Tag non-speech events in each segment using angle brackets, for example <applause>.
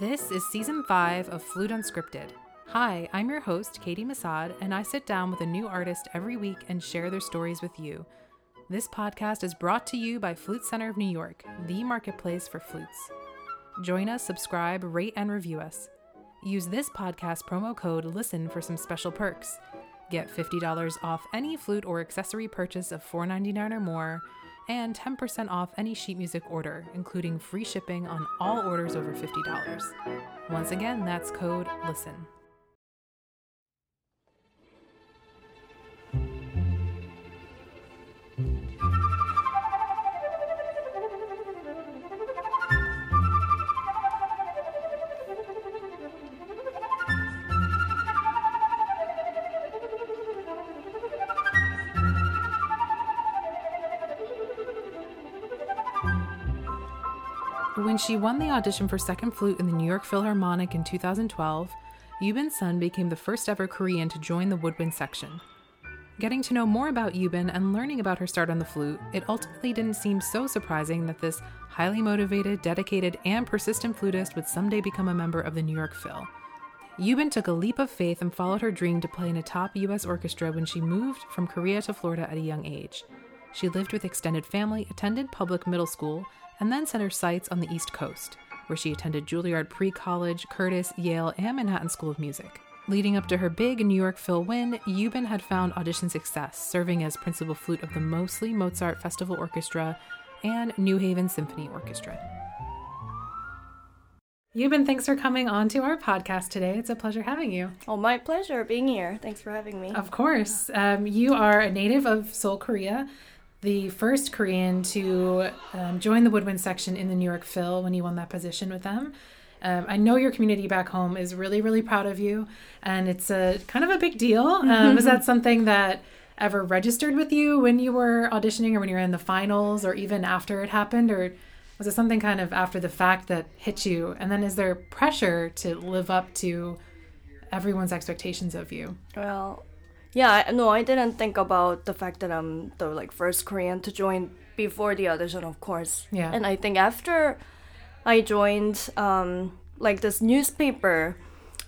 This is season five of Flute Unscripted. Hi, I'm your host, Katie Masad, and I sit down with a new artist every week and share their stories with you. This podcast is brought to you by Flute Center of New York, the marketplace for flutes. Join us, subscribe, rate, and review us. Use this podcast promo code LISTEN for some special perks. Get $50 off any flute or accessory purchase of $4.99 or more, and 10% off any sheet music order, including free shipping on all orders over $50. Once again, that's code LISTEN. She won the audition for second flute in the New York Philharmonic in 2012, Yoobin Son became the first ever Korean to join the woodwind section. Getting to know more about Yoobin and learning about her start on the flute, it ultimately didn't seem so surprising that this highly motivated, dedicated, and persistent flutist would someday become a member of the New York Phil. Yoobin took a leap of faith and followed her dream to play in a top U.S. orchestra when she moved from Korea to Florida at a young age. She lived with extended family, attended public middle school, and then set her sights on the East Coast, where she attended Juilliard Pre College, Curtis, Yale, and Manhattan School of Music. Leading up to her big New York Phil win, Yoobin had found audition success, serving as principal flute of the Mostly Mozart Festival Orchestra and New Haven Symphony Orchestra. Yoobin, thanks for coming on to our podcast today. It's a pleasure having you. Oh, my pleasure being here. Thanks for having me. Of course. Um, you are a native of Seoul, Korea, the first Korean to um, join the woodwind section in the New York Phil when you won that position with them. Um, I know your community back home is really, really proud of you, and it's a kind of a big deal. Um, was that something that ever registered with you when you were auditioning, or when you were in the finals, or even after it happened, or was it something kind of after the fact that hit you? And then is there pressure to live up to everyone's expectations of you? Well, yeah, I, no, I didn't think about the fact that I'm the like first Korean to join before the audition, of course. Yeah. And I think after I joined, um, like this newspaper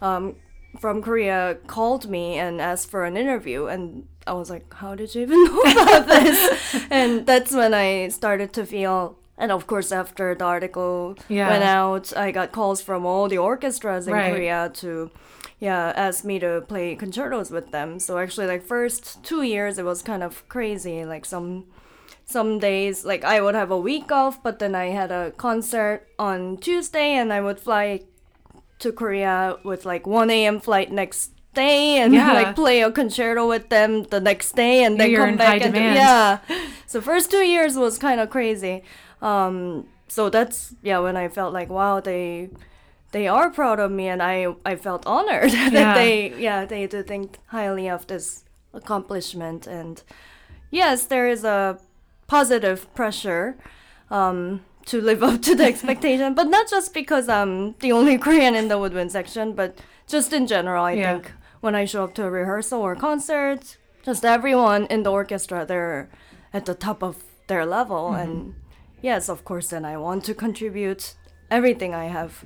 um, from Korea called me and asked for an interview, and I was like, "How did you even <laughs> know about <laughs> this?" and that's when I started to feel. And of course, after the article Yeah. went out, I got calls from all the orchestras in Right. Korea to, yeah, ask me to play concertos with them. So actually, like first two years, it was kind of crazy. Like some some days like I would have a week off, but then I had a concert on Tuesday and I would fly to Korea with like 1 a.m. flight next day and <laughs> Yeah. like play a concerto with them the next day and then You're come back and demand. yeah. So first two years was kind of crazy. Um, so that's yeah when I felt like wow they they are proud of me and I I felt honored <laughs> that Yeah. they yeah they do think highly of this accomplishment and yes there is a positive pressure um, to live up to the <laughs> expectation, but not just because I'm the only Korean in the woodwind section, but just in general. I Yeah. think when I show up to a rehearsal or concert, just everyone in the orchestra, they're at the top of their level. Mm-hmm. And yes, of course, then I want to contribute everything I have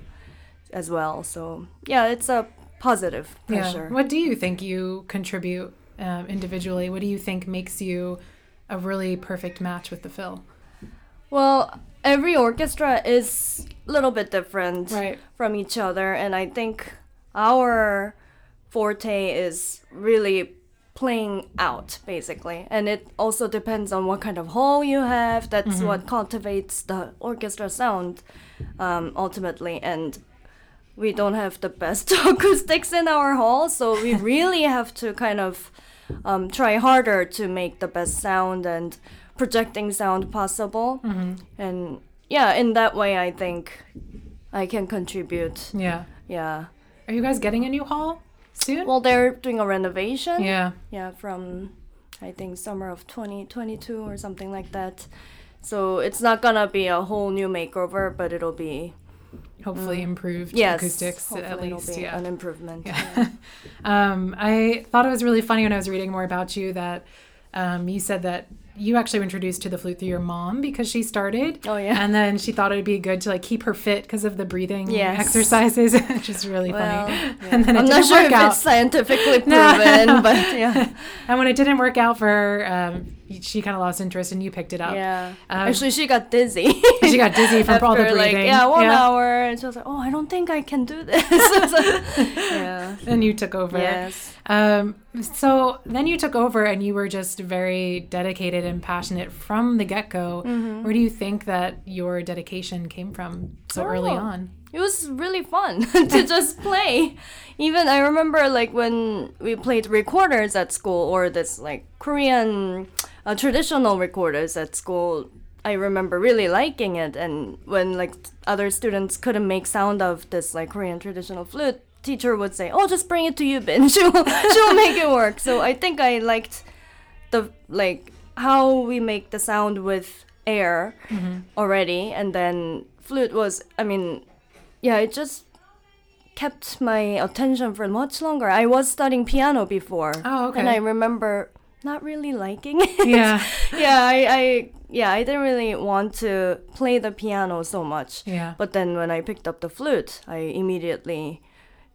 as well. So yeah, it's a positive pressure. Yeah. What do you think you contribute um, individually? What do you think makes you a really perfect match with the Phil? Well, every orchestra is a little bit different Right. from each other, and I think our forte is really playing out basically and it also depends on what kind of hall you have that's what cultivates the orchestra sound um, ultimately and we don't have the best <laughs> acoustics in our hall so we <laughs> really have to kind of um, try harder to make the best sound and projecting sound possible and yeah in that way i think i can contribute Yeah. yeah Are you guys getting a new hall soon? well they're doing a renovation yeah. yeah from i think summer of 2022 or something like that so it's not gonna be a whole new makeover but it'll be Hopefully improved Mm. yes acoustics at least. Yeah. an improvement Yeah. <laughs> um, I thought it was really funny when I was reading more about you that um, you said that you actually were introduced to the flute through your mom because she started. Oh, yeah. And then she thought it would be good to like keep her fit because of the breathing Yes. exercises, <laughs> which is really Well, funny. <laughs> yeah. And then I'm not sure if out. it's scientifically No. proven, but yeah. And when it didn't work out for her, um, she kind of lost interest and you picked it up. Yeah. Um, Actually, she got dizzy. she got dizzy <laughs> from all the After, like, breathing. yeah, one Yeah. hour. And she was like, oh, I don't think I can do this. <laughs> yeah. And you took over. Yes. Um, so then you took over and you were just very dedicated and passionate from the get go. Mm-hmm. Where do you think that your dedication came from so early Oh. on? It was really fun <laughs> to just play. Even I remember like when we played recorders at school or this like Korean uh, traditional recorders at school. I remember really liking it, and when like other students couldn't make sound of this like Korean traditional flute, teacher would say, "Oh, just bring it to Yoobin. <laughs> She'll she'll make it work." So I think I liked the like how we make the sound with air already and then flute was i mean yeah it just kept my attention for much longer i was studying piano before Oh, okay. and i remember not really liking it Yeah. <laughs> yeah I, I yeah i didn't really want to play the piano so much Yeah. but then when I picked up the flute, I immediately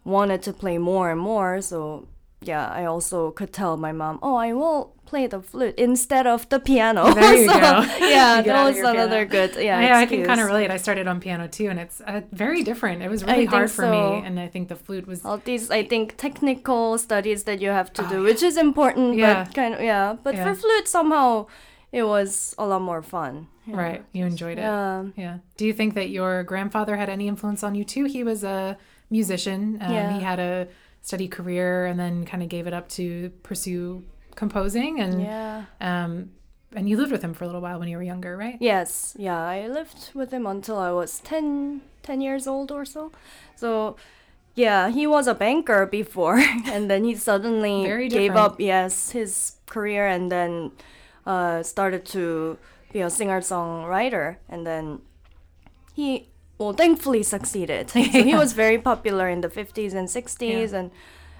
wanted to play more and more. So yeah, I also could tell my mom, "Oh, I will play the flute instead of the piano." There you <laughs> So, go. <laughs> Yeah, You that was another piano. good. Yeah, Yeah, I can kind of relate. I started on piano too, and it's uh, very different. It was really think hard for so. me, and I think the flute was. All these, I think, technical studies that you have to do, which is important, Oh, Yeah. but kind of yeah. But Yeah. for flute, somehow it was a lot more fun. Yeah. Right, you enjoyed it. Yeah. Yeah. Do you think that your grandfather had any influence on you too? He was a musician. Um, Yeah. He had a steady career and then kind of gave it up to pursue composing. And Yeah. um, and you lived with him for a little while when you were younger, right? Yes, yeah, I lived with him until I was 10, 10 years old or so. So, yeah, he was a banker before, <laughs> and then he suddenly <laughs> gave up, yes, his career and then uh, started to be a singer songwriter. And then he, well, thankfully succeeded. <laughs> So he was very popular in the 50s and 60s, Yeah. and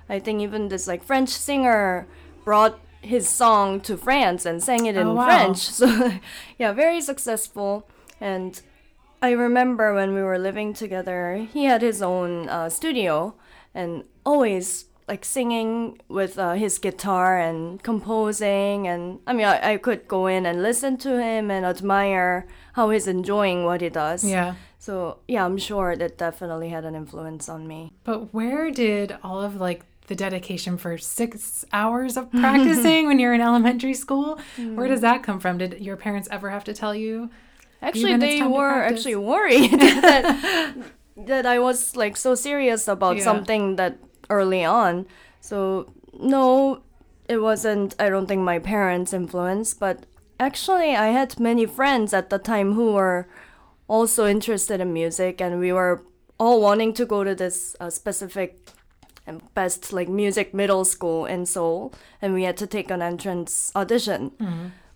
I think even this like French singer brought his song to France and sang it in Oh, wow. French. <laughs> So yeah, very successful. And I remember when we were living together, he had his own uh, studio and always like singing with uh, his guitar and composing. And I mean, I, I could go in and listen to him and admire how he's enjoying what he does. Yeah. So yeah, I'm sure that definitely had an influence on me. But where did all of like the dedication for six hours of practicing <laughs> when you're in elementary school? Mm. Where does that come from? Did your parents ever have to tell you? Actually, they were actually worried <laughs> that <laughs> that I was like so serious about Yeah. something that early on. So no, it wasn't. I don't think my parents' influence, but actually, I had many friends at the time who were also interested in music, and we were all wanting to go to this uh, specific and best like music middle school in Seoul, and we had to take an entrance audition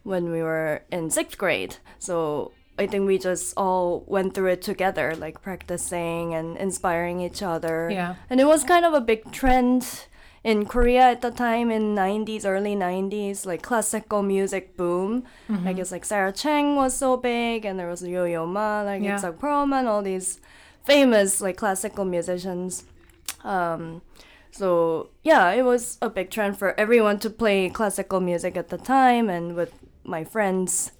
when we were in sixth grade. So I think we just all went through it together, like practicing and inspiring each other. Yeah. And it was kind of a big trend in Korea at the time in 90s, early 90s, like classical music boom. I guess like Sarah Chang was so big, and there was Yo-Yo Ma, like Yeah. Itzhak Perlman, all these famous like classical musicians. Um, so yeah, it was a big trend for everyone to play classical music at the time, and with my friends'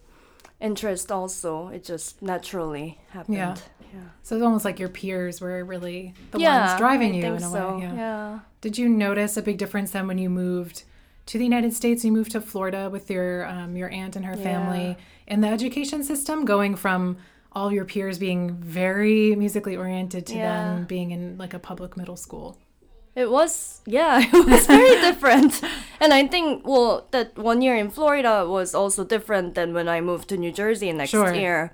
interest also, it just naturally happened. Yeah. yeah. So it's almost like your peers were really the Yeah, ones driving I you in a so. way. Yeah. yeah. Did you notice a big difference then when you moved to the United States? You moved to Florida with your um, your aunt and her Yeah. family in the education system, going from all your peers being very musically oriented to Yeah. them being in like a public middle school. It was, yeah, <laughs> it was very <laughs> different. And I think, well, that one year in Florida was also different than when I moved to New Jersey next Sure. year.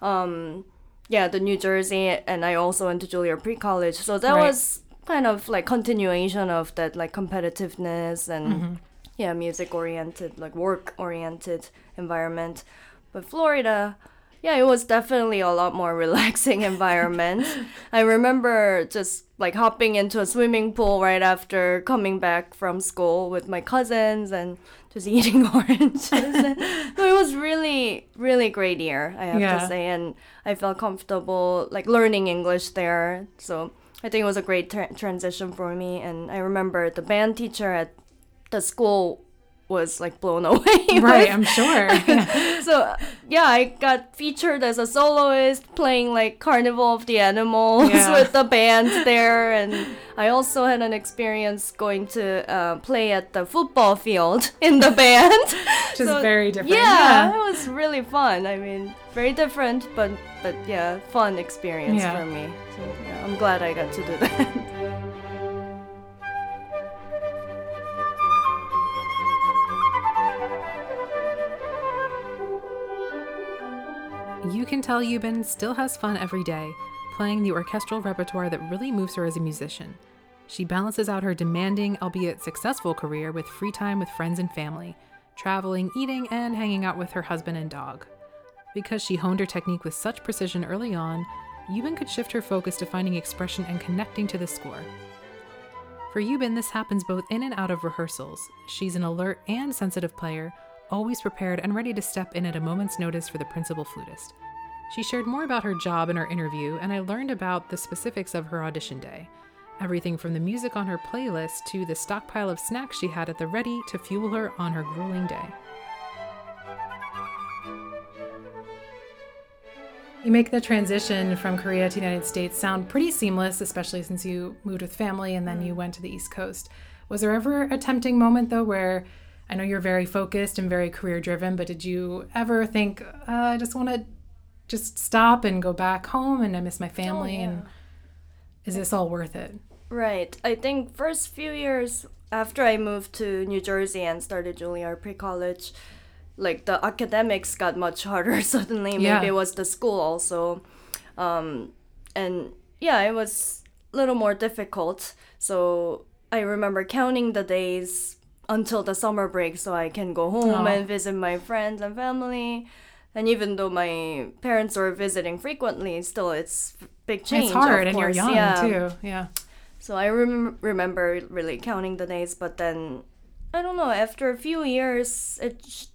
Um, yeah, the New Jersey, and I also went to Juilliard pre college. So that Right. was kind of like continuation of that like competitiveness and Mm-hmm. yeah, music oriented, like work oriented environment. But Florida, yeah, it was definitely a lot more <laughs> relaxing environment. I remember just like hopping into a swimming pool right after coming back from school with my cousins and just <laughs> eating <laughs> oranges. And so it was really, really great year, I have Yeah. to say, and I felt comfortable like learning English there. So I think it was a great tra- transition for me. And I remember the band teacher at the school was like blown <laughs> away. Right, I'm sure. Yeah. <laughs> so yeah, I got featured as a soloist playing like Carnival of the Animals Yeah. with the band there, and I also had an experience going to uh, play at the football field <laughs> in the band. Which is very different. Yeah, Yeah. it was really fun. I mean, very different, but but yeah, fun experience Yeah. for me. So yeah, I'm glad I got to do that. <laughs> You can tell Yoobin still has fun every day, playing the orchestral repertoire that really moves her as a musician. She balances out her demanding, albeit successful career with free time with friends and family, traveling, eating, and hanging out with her husband and dog. Because she honed her technique with such precision early on, Yoobin could shift her focus to finding expression and connecting to the score. For Yoobin, this happens both in and out of rehearsals. She's an alert and sensitive player, always prepared and ready to step in at a moment's notice for the principal flutist. She shared more about her job in our interview, and I learned about the specifics of her audition day. Everything from the music on her playlist to the stockpile of snacks she had at the ready to fuel her on her grueling day. You make the transition from Korea to the United States sound pretty seamless, especially since you moved with family and then you went to the East Coast. Was there ever a tempting moment though where I know you're very focused and very career driven, but did you ever think, uh, I just want to just stop and go back home and I miss my family and is this all worth it? Right. I think first few years after I moved to New Jersey and started Juilliard pre-college, like the academics got much harder <laughs> suddenly. Maybe Yeah. it was the school also. Um, and yeah, it was a little more difficult. So I remember counting the days until the summer break so I can go home Aw. and visit my friends and family. And even though my parents were visiting frequently, still it's big change. it's hard and you're young yeah. too. Yeah. So I rem- remember really counting the days, but then I don't know. After a few years, it sh-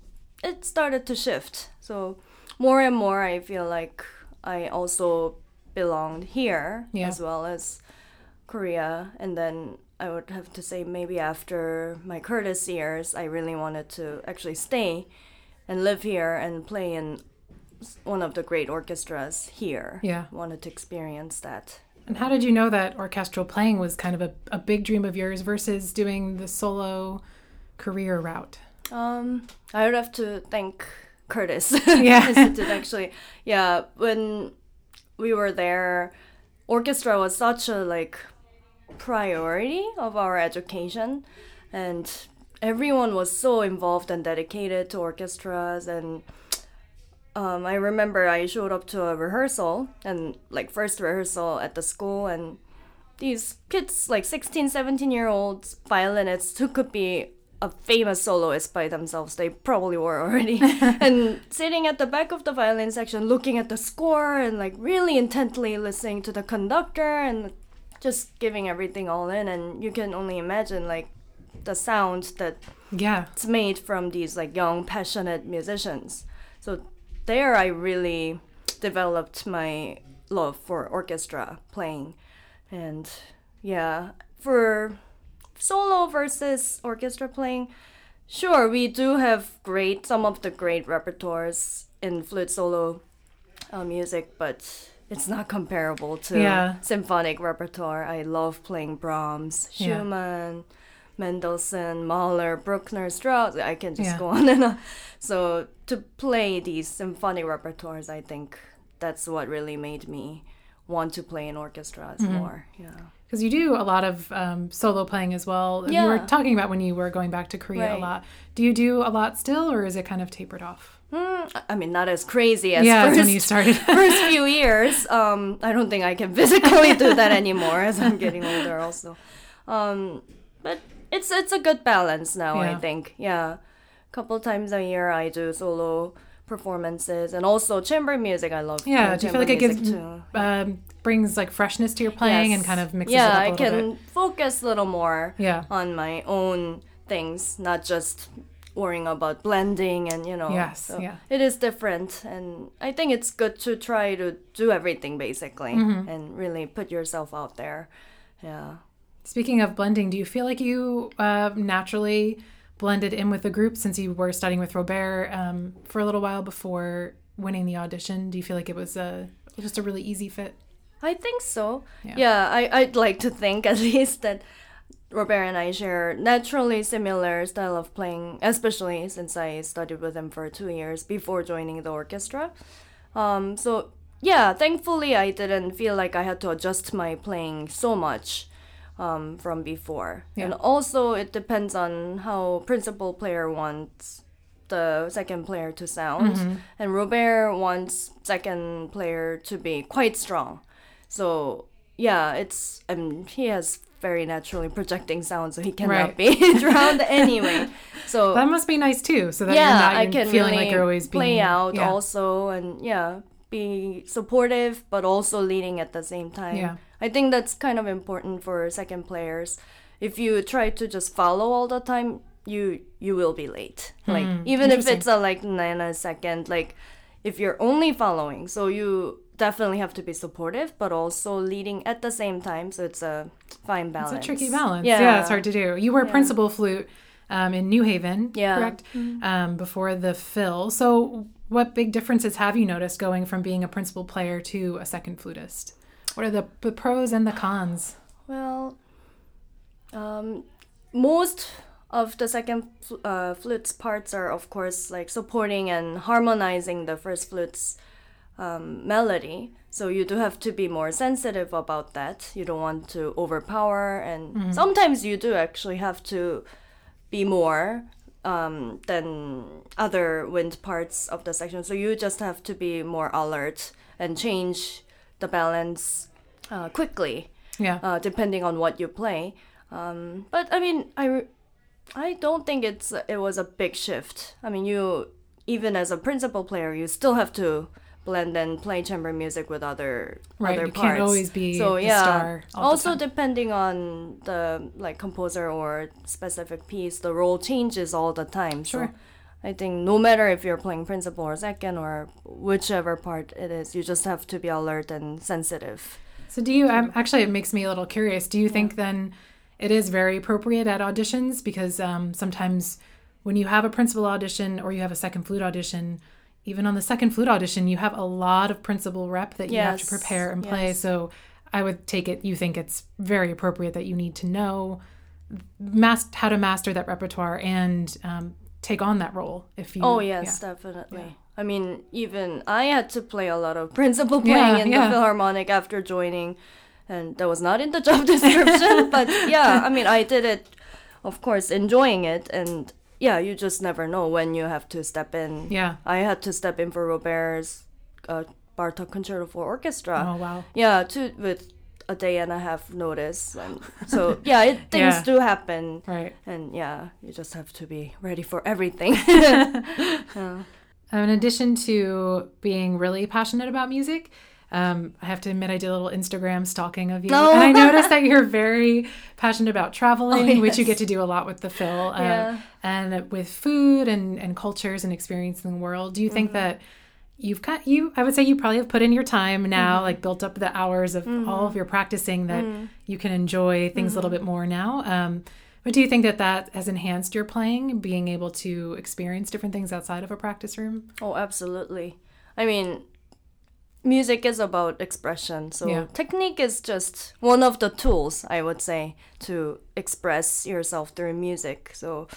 it started to shift. So more and more, I feel like I also belonged here Yeah. as well as Korea. And then I would have to say maybe after my Curtis years, I really wanted to actually stay and live here and play in one of the great orchestras here. Yeah. Wanted to experience that. And how did you know that orchestral playing was kind of a, a big dream of yours versus doing the solo career route? Um, I would have to thank Curtis <laughs> Yeah. Actually. Yeah, when we were there, orchestra was such a like priority of our education, and everyone was so involved and dedicated to orchestras and. Um, I remember I showed up to a rehearsal and like first rehearsal at the school and these kids like 16 17 year olds violinists who could be a famous soloist by themselves they probably were already <laughs> and sitting at the back of the violin section looking at the score and like really intently listening to the conductor and just giving everything all in and you can only imagine like the sound that Yeah. it's made from these like young passionate musicians so there i really developed my love for orchestra playing and yeah for solo versus orchestra playing sure we do have great some of the great repertoires in flute solo uh, music but it's not comparable to Yeah. symphonic repertoire i love playing brahms Yeah. Mendelssohn, Mahler, Bruckner, Strauss. I can just Yeah. go <laughs> on and on. So to play these symphonic repertoires, I think that's what really made me want to play in orchestras Mm-hmm. more. Yeah. Because you do a lot of um, solo playing as well. Yeah. You were talking about when you were going back to Korea a lot. Do you do a lot still, or is it kind of tapered off? Mm, I- mean, not as crazy as yeah, as first, when you started. <laughs> first few years. Um, I don't think I can <laughs> physically do that anymore as I'm getting older. Also, um, but it's it's a good balance now. I think. Yeah, a couple times a year I do solo performances and also chamber music. I love. yeah, do you feel like it gives um, brings like freshness to your playing and kind of mixes yeah, it up a I can bit? focus a little more Yeah. on my own things, not just worrying about blending and you know. Yes, so yeah. It is different, and I think it's good to try to do everything basically Mm-hmm. and really put yourself out there. Yeah. Speaking of blending, do you feel like you uh, naturally blended in with the group since you were studying with Robert um, for a little while before winning the audition? Do you feel like it was a just a really easy fit? I think so. Yeah. Yeah, I, I'd like to think <laughs> at least that Robert and I share naturally similar style of playing, especially since I studied with him for two years before joining the orchestra. Um, so yeah, thankfully I didn't feel like I had to adjust my playing so much um, from before. Yeah. And also it depends on how principal player wants the second player to sound. And Robert wants second player to be quite strong. So yeah, it's um he has very naturally projecting sound, so he cannot Right. be <laughs> drowned anyway. <laughs> So That must be nice too, so that yeah, you're not I can feeling really like you're always play being out yeah. also, and yeah, be supportive but also leading at the same time. Yeah. I think that's kind of important for second players. If you try to just follow all the time, you you will be late. Like even if it's a like nanosecond, like if you're only following, so you definitely have to be supportive but also leading at the same time. So it's a fine balance. It's a tricky balance. Yeah, Yeah, it's hard to do. You were principal flute um, in New Haven, Yeah. Mm-hmm. correct? Um, before the Phil. So, what big differences have you noticed going from being a principal player to a second flutist? What are the, the pros and the cons? Well, um, most of the second uh, flute's parts are, of course, like supporting and harmonizing the first flute's um, melody. So you do have to be more sensitive about that. You don't want to overpower, and sometimes you do actually have to be more um, than other wind parts of the section. So you just have to be more alert and change the balance uh, quickly Yeah. uh, depending on what you play. Um, but I mean, I, I don't think it's it was a big shift. I mean, you even as a principal player, you still have to blend and play chamber music with other Right, other you parts. can't always be so yeah. star all the also depending on the like composer or specific piece, the role changes all the time. Sure. So I think no matter if you're playing principal or second or whichever part it is, you just have to be alert and sensitive. So, do you, um, actually, it makes me a little curious. Do you think then it is very appropriate at auditions? Because um, sometimes when you have a principal audition or you have a second flute audition, even on the second flute audition, you have a lot of principal rep that you have to prepare and play. yes. So, I would take it you think it's very appropriate that you need to know mas- how to master that repertoire and um, take on that role if you. Oh yes, yeah. definitely. I mean, even I had to play a lot of principal Yeah, playing in yeah. the Philharmonic after joining, and that was not in the job <laughs> description. but yeah, I mean, I did it, of course, enjoying it, and yeah, you just never know when you have to step in. Yeah. I had to step in for Robert's uh, Bartok Concerto for Orchestra. Oh wow. Yeah, to with a day and a half notice, and <laughs> so yeah, it, things Yeah. do happen. Right. And yeah, you just have to be ready for everything. <laughs> <laughs> Um, in addition to being really passionate about music, um, I have to admit I did a little Instagram stalking of you, No. and I noticed that you're very passionate about traveling, <laughs> Oh, which you get to do a lot with the Phil, um, Yeah. and with food and and cultures and experiencing the world. Do you Mm-hmm. think that you've got you? I would say you probably have put in your time now, Mm-hmm. like built up the hours of all of your practicing that Mm-hmm. you can enjoy things a little bit more now. Um, but do you think that that has enhanced your playing, being able to experience different things outside of a practice room? Oh, absolutely. I mean, music is about expression. So Yeah. technique is just one of the tools, I would say, to express yourself through music. So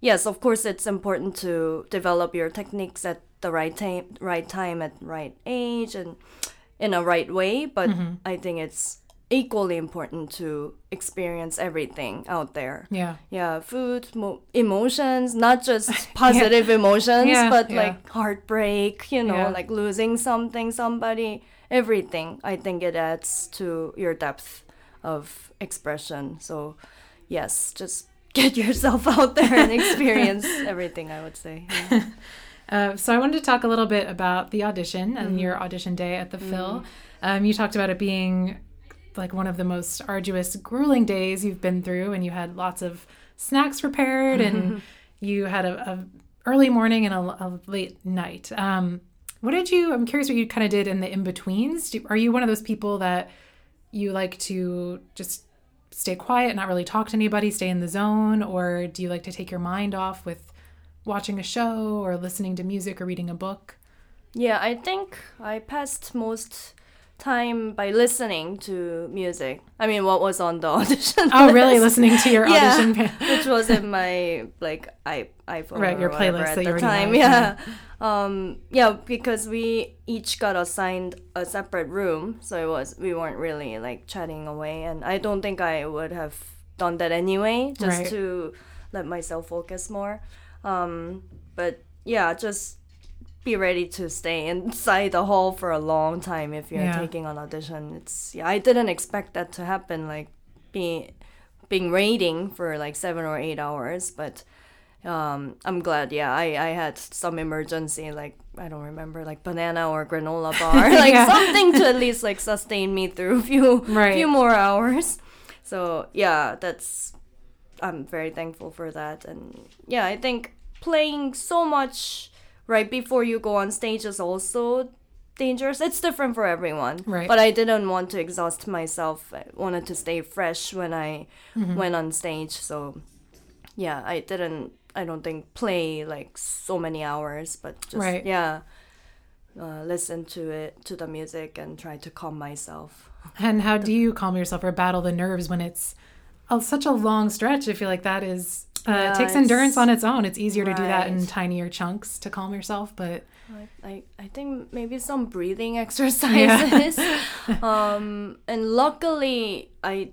yes, of course it's important to develop your techniques at the right time right time at right age and in a right way, but mm-hmm. I think it's equally important to experience everything out there Yeah. yeah food mo- emotions not just <laughs> positive emotions Yeah, but yeah. like heartbreak you know Yeah. like losing something somebody everything i think it adds to your depth of expression so yes just <laughs> get yourself out there and experience <laughs> everything i would say yeah. Uh, so I wanted to talk a little bit about the audition Mm-hmm. and your audition day at the Phil. Um, you talked about it being like one of the most arduous, grueling days you've been through, and you had lots of snacks prepared, and <laughs> you had a, a early morning and a, a late night. Um, what did you? I'm curious what you kind of did in the in betweens. Are you one of those people that you like to just stay quiet, not really talk to anybody, stay in the zone, or do you like to take your mind off with watching a show or listening to music or reading a book? Yeah, I think I passed most time by listening to music. I mean, what was on the <laughs> audition? Oh, really? Listening to your <laughs> yeah, audition, <laughs> which was in my like i iPhone, right? Your playlist at the time. Yeah, um, yeah, because we each got assigned a separate room, so it was we weren't really like chatting away, and I don't think I would have done that anyway, just Right. to let myself focus more. Um, but yeah, just be ready to stay inside the hall for a long time if you're Yeah. taking an audition. It's yeah, I didn't expect that to happen, like being being waiting for like seven or eight hours, but um, I'm glad. Yeah, I, I had some emergency, like I don't remember, like banana or granola <laughs> bar, <laughs> like Yeah. something to at least like sustain me through a few Right. few more hours. So yeah, that's I'm very thankful for that, and yeah, I think playing so much right before you go on stage is also dangerous. It's different for everyone. Right. But I didn't want to exhaust myself. I wanted to stay fresh when I Mm-hmm. went on stage. So yeah, I didn't I don't think play like so many hours, but just Right. yeah. Uh, listen to it to the music and try to calm myself. And how do you calm yourself or battle the nerves when it's a, such a long stretch? I feel like that is uh, Yeah, it takes endurance on its own. It's easier to do that in tinier chunks to calm yourself, but I, I, think maybe some breathing <laughs> exercises. <laughs> um, and luckily, I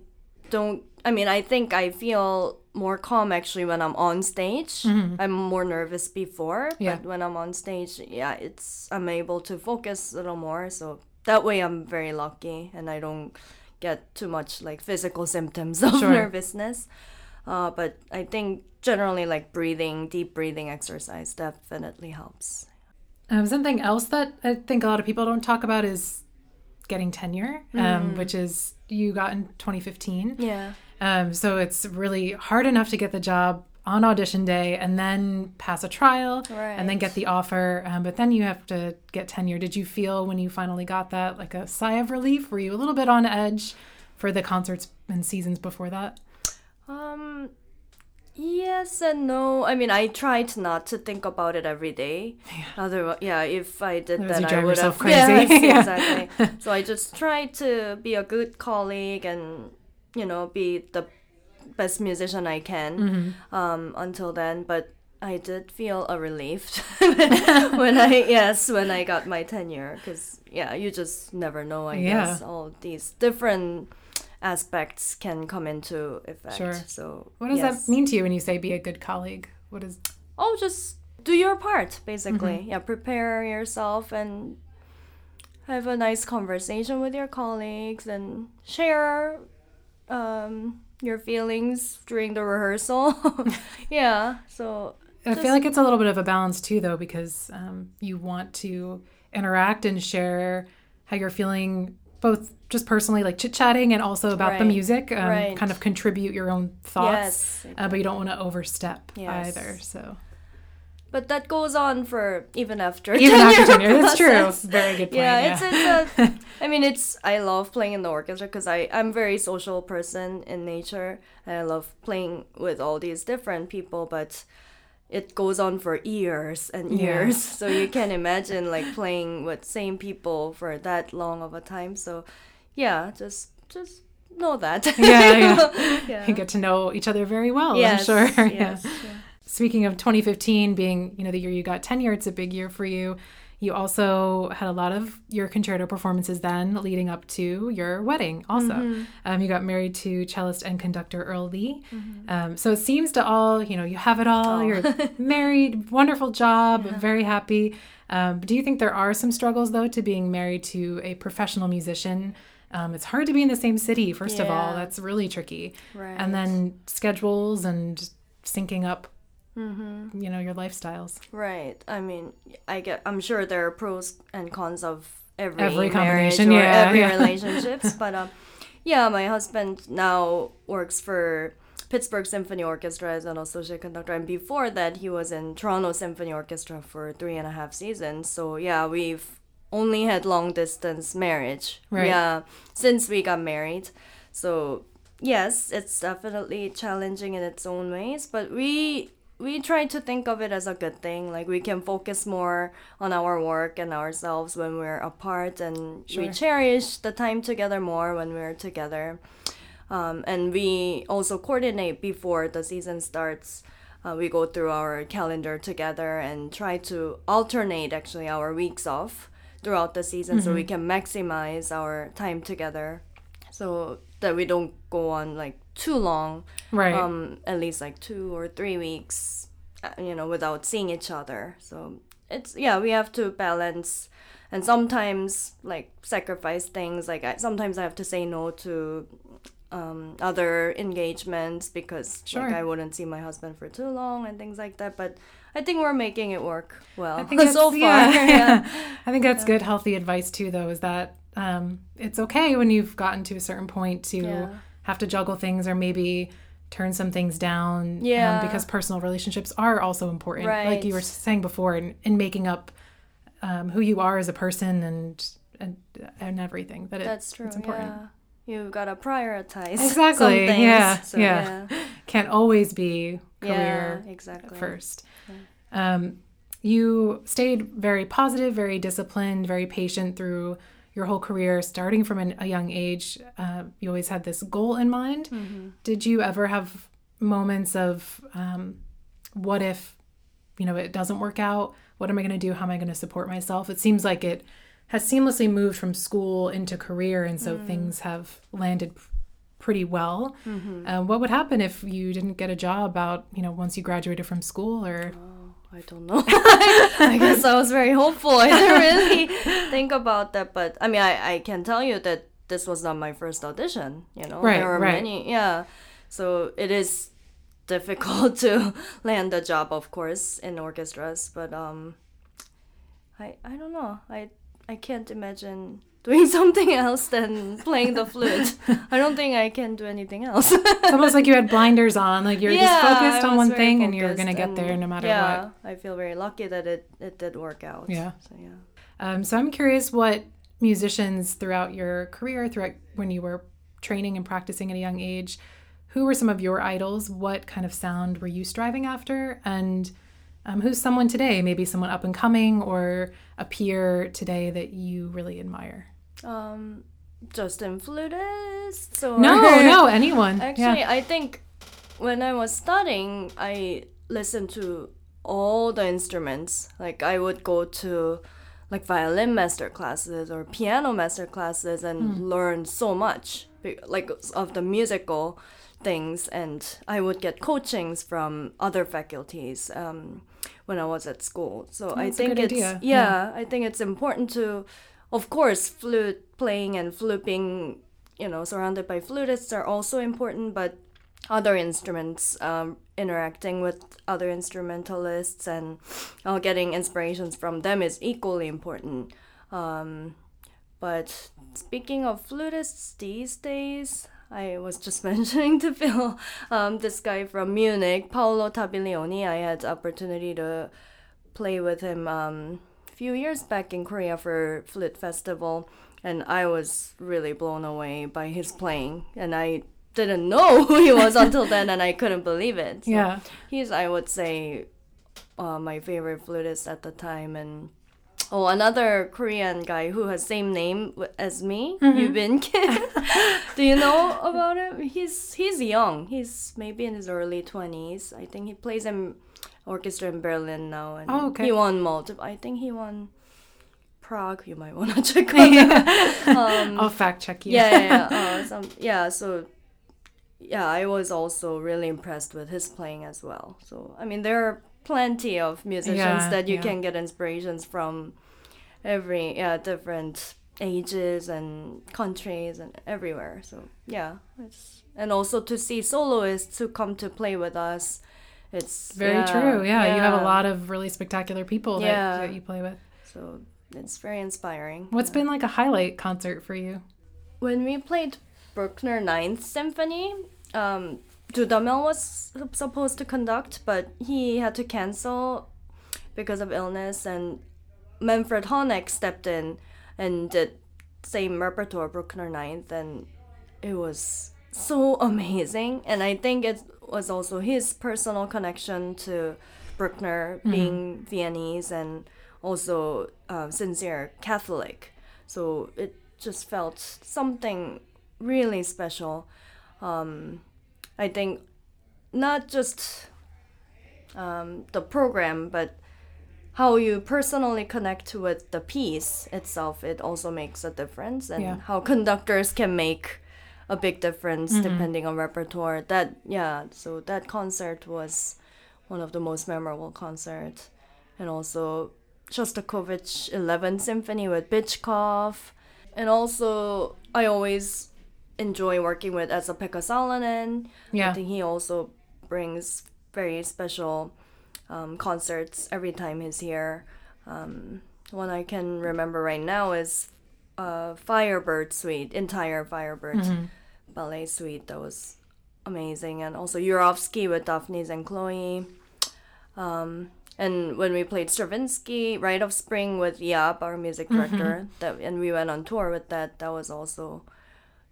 don't. I mean, I think I feel more calm actually when I'm on stage. I'm more nervous before, Yeah. but when I'm on stage, yeah, it's I'm able to focus a little more. So that way, I'm very lucky, and I don't get too much like physical symptoms of Sure. nervousness. Uh, but I think generally, like breathing, deep breathing exercise definitely helps. Um, something else that I think a lot of people don't talk about is getting tenure, um, which is you got in 2015. Yeah. Um, so it's really hard enough to get the job on audition day and then pass a trial and then get the offer. Um, but then you have to get tenure. Did you feel when you finally got that like a sigh of relief? Were you a little bit on edge for the concerts and seasons before that? Um, yes and no. I mean, I tried not to think about it every day. Otherwise, yeah, if I did Otherwise that, I would have. <laughs> crazy. Yes, <laughs> Yeah. exactly. so I just tried to be a good colleague and you know be the best musician I can Mm-hmm. um, until then. But I did feel a relief <laughs> when I yes when I got my tenure because yeah you just never know I Yeah. guess all these different aspects can come into effect. Sure. So What does yes. that mean to you when you say be a good colleague? What is Oh, just do your part basically. Mm-hmm. Yeah, prepare yourself and have a nice conversation with your colleagues and share um, your feelings during the rehearsal. <laughs> yeah. So I Just- feel like it's a little bit of a balance too, though, because um, you want to interact and share how you're feeling, both just personally, like chit chatting, and also about the music. Um, Right. Kind of contribute your own thoughts, yes. uh, but you don't want to overstep Yes. either. So But that goes on for even after even after tenure that's true. Very good point. yeah, Yeah, it's it's a. <laughs> I mean, it's I love playing in the orchestra because I I'm a very social person in nature, and I love playing with all these different people. But it goes on for years and Yeah. years, <laughs> so you can imagine like playing with same people for that long of a time. So, yeah, just just know that. <laughs> Yeah, yeah. <laughs> yeah. you get to know each other very well. Yes, I'm sure. yeah. Yes, yeah. Speaking of 2015 being, you know, the year you got tenure, it's a big year for you. You also had a lot of your concerto performances then leading up to your wedding also. Mm-hmm. Um, you got married to cellist and conductor Earl Lee. Um, so it seems to all, you know, you have it all. Oh. You're <laughs> married, wonderful job, very happy. Um, do you think there are some struggles though to being married to a professional musician? Um, it's hard to be in the same city, first of all. That's really tricky. Right. And then schedules and syncing up Mm-hmm. you know your lifestyles Right. I mean, I get. I'm sure there are pros and cons of every, Every marriage combination, or yeah, every yeah. <laughs> relationships. but um, yeah, my husband now works for Pittsburgh Symphony Orchestra as an associate conductor, and before that, he was in Toronto Symphony Orchestra for three and a half seasons. So yeah, we've only had long distance marriage. Right. Yeah, since we got married. So yes, it's definitely challenging in its own ways, but we we try to think of it as a good thing. Like we can focus more on our work and ourselves when we're apart, and we cherish the time together more when we're together. Um, and we also coordinate before the season starts. Uh, we go through our calendar together and try to alternate actually our weeks off throughout the season so we can maximize our time together so that we don't go on like too long Right. um at least like two or three weeks uh, you know without seeing each other so it's yeah we have to balance and sometimes like sacrifice things like I, sometimes i have to say no to um, other engagements because Sure. like i wouldn't see my husband for too long and things like that but i think we're making it work well I think <laughs> so that's- far yeah. <laughs> <laughs> I think that's good, healthy advice too. Though is that um, it's okay when you've gotten to a certain point to Yeah. Have to juggle things or maybe turn some things down. um, Yeah. because personal relationships are also important, like you were saying before, in, in making up um, who you are as a person and and and everything. That it, that's true It's important. yeah you've got to prioritize Exactly, some things, yeah, so, yeah. Can't always be career yeah exactly first. Um, you stayed very positive, very disciplined, very patient through your whole career, starting from an, a young age. Uh, you always had this goal in mind. Did you ever have moments of um, what if, you know, it doesn't work out? What am I going to do? How am I going to support myself? It seems like it has seamlessly moved from school into career, and so things have landed pretty well. Uh, what would happen if you didn't get a job out, you know, once you graduated from school or? I don't know. <laughs> I guess I was very hopeful. I didn't really think about that, but I mean, I, I can tell you that this was not my first audition. You know, Right, there are right. many. Yeah, so it is difficult <laughs> to land a job, of course, in orchestras. But um, I I don't know. I I can't imagine doing <laughs> something else than playing the flute. I don't think I can do anything else. It's almost like you had blinders on, like you're just focused on one thing and you're gonna get there no matter yeah, what. I feel very lucky that it, it did work out. Yeah. So yeah. Um, so I'm curious what musicians throughout your career, throughout when you were training and practicing at a young age, who were some of your idols? What kind of sound were you striving after? And um, who's someone today, maybe someone up and coming or a peer today that you really admire? Um, Justin flutist. Or No, <laughs> no, anyone. Actually, yeah. I think when I was studying, I listened to all the instruments. Like I would go to like violin master classes or piano master classes and learn so much like of the musical things and I would get coachings from other faculties um, when I was at school. So I that's a think it's idea. yeah, I think it's important to of course flute playing and fluping you know surrounded by flutists are also important but other instruments um, interacting with other instrumentalists and uh, getting inspirations from them is equally important um, but speaking of flutists these days I was just <laughs> mentioning to Phil um, this guy from Munich, Paolo Taballione. I had the opportunity to play with him um, few years back in Korea for Flute Festival, and I was really blown away by his playing. And I didn't know <laughs> who he was until then, and I couldn't believe it. So Yeah. he's, I would say, uh, my favorite flutist at the time, and. Oh, another Korean guy who has same name as me, Yu Bin Kim. <laughs> Do you know about him? He's he's young. He's maybe in his early twenties. I think he plays in orchestra in Berlin now, and Oh, okay. he won multiple. I think he won Prague. You might want to <laughs> check on that. <laughs> Um, I'll fact check you. yeah, yeah, yeah. Uh, <laughs> some, yeah. So, yeah, I was also really impressed with his playing as well. So, I mean, there are plenty of musicians Yeah, that you yeah. can get inspirations from every yeah different ages and countries and everywhere. So, yeah, it's and also to see soloists who come to play with us. It's Very yeah, true. Yeah, you have a lot of really spectacular people that, Yeah. that you play with. So it's very inspiring. What's been like a highlight concert for you? when we played Bruckner Ninth Symphony, um, Dudamel was supposed to conduct, but he had to cancel because of illness, and Manfred Honeck stepped in and did same repertoire, Bruckner Ninth, and it was so amazing. And I think it was also his personal connection to Bruckner being Viennese and also uh, sincere Catholic. So it just felt something really special. Um, I think not just um, the program, but how you personally connect with the piece itself, it also makes a difference, and Yeah. how conductors can make a big difference depending on repertoire. That yeah, so that concert was one of the most memorable concerts, and also Shostakovich 11 Symphony with Bychkov, and also I always enjoy working with Esa-Pekka Salonen. Yeah. I think he also brings very special um, concerts every time he's here. Um, one I can remember right now is uh, Firebird Suite, entire Firebird ballet suite. That was amazing, and also Jurowski with Daphnis and Chloe. Um, and when we played Stravinsky, Rite of Spring with Jaap, our music director, that and we went on tour with that. That was also,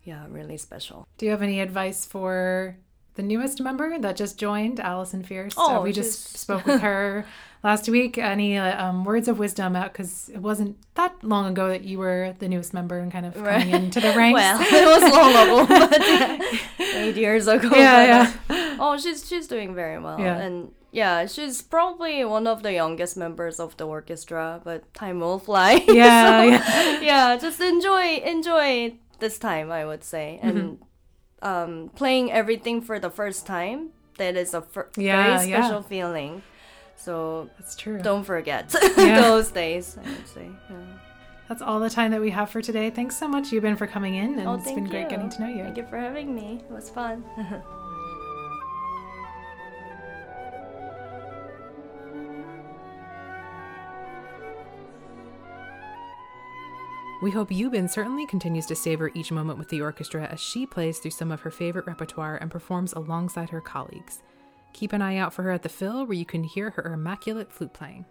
yeah, really special. Do you have any advice for the newest member that just joined, Alison Fierst? Oh, Uh, we just <laughs> spoke with her last week. Any uh, um, words of wisdom? out? Because it wasn't that long ago that you were the newest member and kind of coming into the ranks. Well, <laughs> it was long ago, but <laughs> eight years ago. Yeah, but, uh, oh, she's she's doing very well, Yeah. and yeah, she's probably one of the youngest members of the orchestra. But time will fly. Yeah, So, yeah. yeah. Just enjoy enjoy this time, I would say, Mm-hmm. Um, playing everything for the first time. That is a fir- Yeah, very yeah. special feeling. So That's true. don't forget <laughs> Yeah. those days. I would say. Yeah. That's all the time that we have for today. Thanks so much, Yoobin, for coming in, and Oh, it's been great getting to know you. Thank you for having me. It was fun. <laughs> We hope Yoobin certainly continues to savor each moment with the orchestra as she plays through some of her favorite repertoire and performs alongside her colleagues. Keep an eye out for her at the Phil, where you can hear her immaculate flute playing.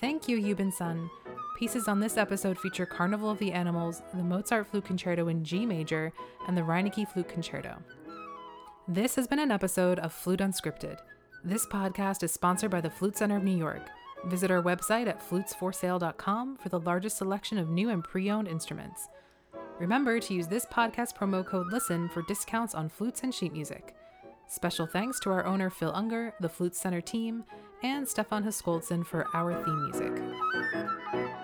Thank you, Yoobin Son. Pieces on this episode feature Carnival of the Animals, the Mozart Flute Concerto in G major, and the Reinecke Flute Concerto. This has been an episode of Flute Unscripted. This podcast is sponsored by the Flute Center of New York. Visit our website at flutesforsale.com for the largest selection of new and pre owned instruments. Remember to use this podcast promo code LISTEN for discounts on flutes and sheet music. Special thanks to our owner Phil Unger, the Flute Center team, and Stefan Huskoldson for our theme music.